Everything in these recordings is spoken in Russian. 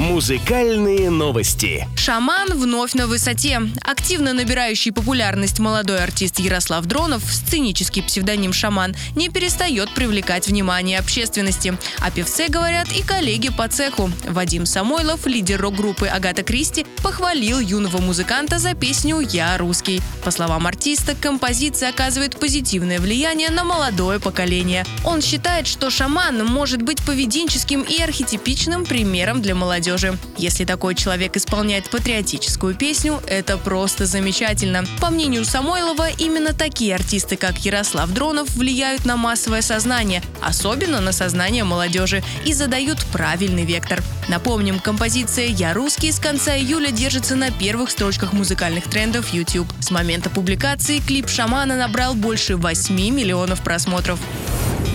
Музыкальные новости. Шаман вновь на высоте. Активно набирающий популярность молодой артист Ярослав Дронов, сценический псевдоним «Шаман», не перестает привлекать внимание общественности. О певце говорят и коллеги по цеху. Вадим Самойлов, лидер рок-группы «Агата Кристи», похвалил юного музыканта за песню «Я русский». По словам артиста, композиция оказывает позитивное влияние на молодое поколение. Он считает, что «Шаман» может быть поведенческим и архетипичным примером для молодежи молодежи. Если такой человек исполняет патриотическую песню, это просто замечательно. По мнению Самойлова, именно такие артисты, как Ярослав Дронов, влияют на массовое сознание, особенно на сознание молодежи, и задают правильный вектор. Напомним, композиция «Я русский» с конца июля держится на первых строчках музыкальных трендов YouTube. С момента публикации клип «Шамана» набрал больше 8 миллионов просмотров.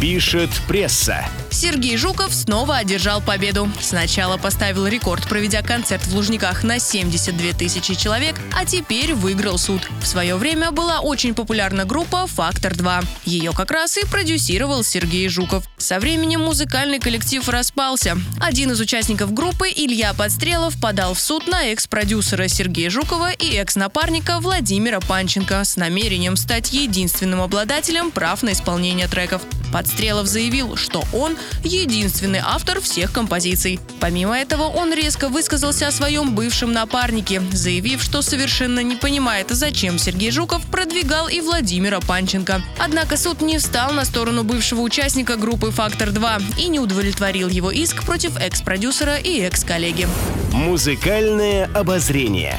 Пишет пресса. Сергей Жуков снова одержал победу. Сначала поставил рекорд, проведя концерт в Лужниках на 72 тысячи человек, а теперь выиграл суд. В свое время была очень популярна группа «Фактор-2». Ее как раз и продюсировал Сергей Жуков. Со временем музыкальный коллектив распался. Один из участников группы, Илья Подстрелов, подал в суд на экс-продюсера Сергея Жукова и экс-напарника Владимира Панченко с намерением стать единственным обладателем прав на исполнение треков. Подстрелов заявил, что он единственный автор всех композиций. Помимо этого, он резко высказался о своем бывшем напарнике, заявив, что совершенно не понимает, зачем Сергей Жуков продвигал и Владимира Панченко. Однако суд не встал на сторону бывшего участника группы «Фактор-2» и не удовлетворил его иск против экс-продюсера и экс-коллеги. Музыкальное обозрение.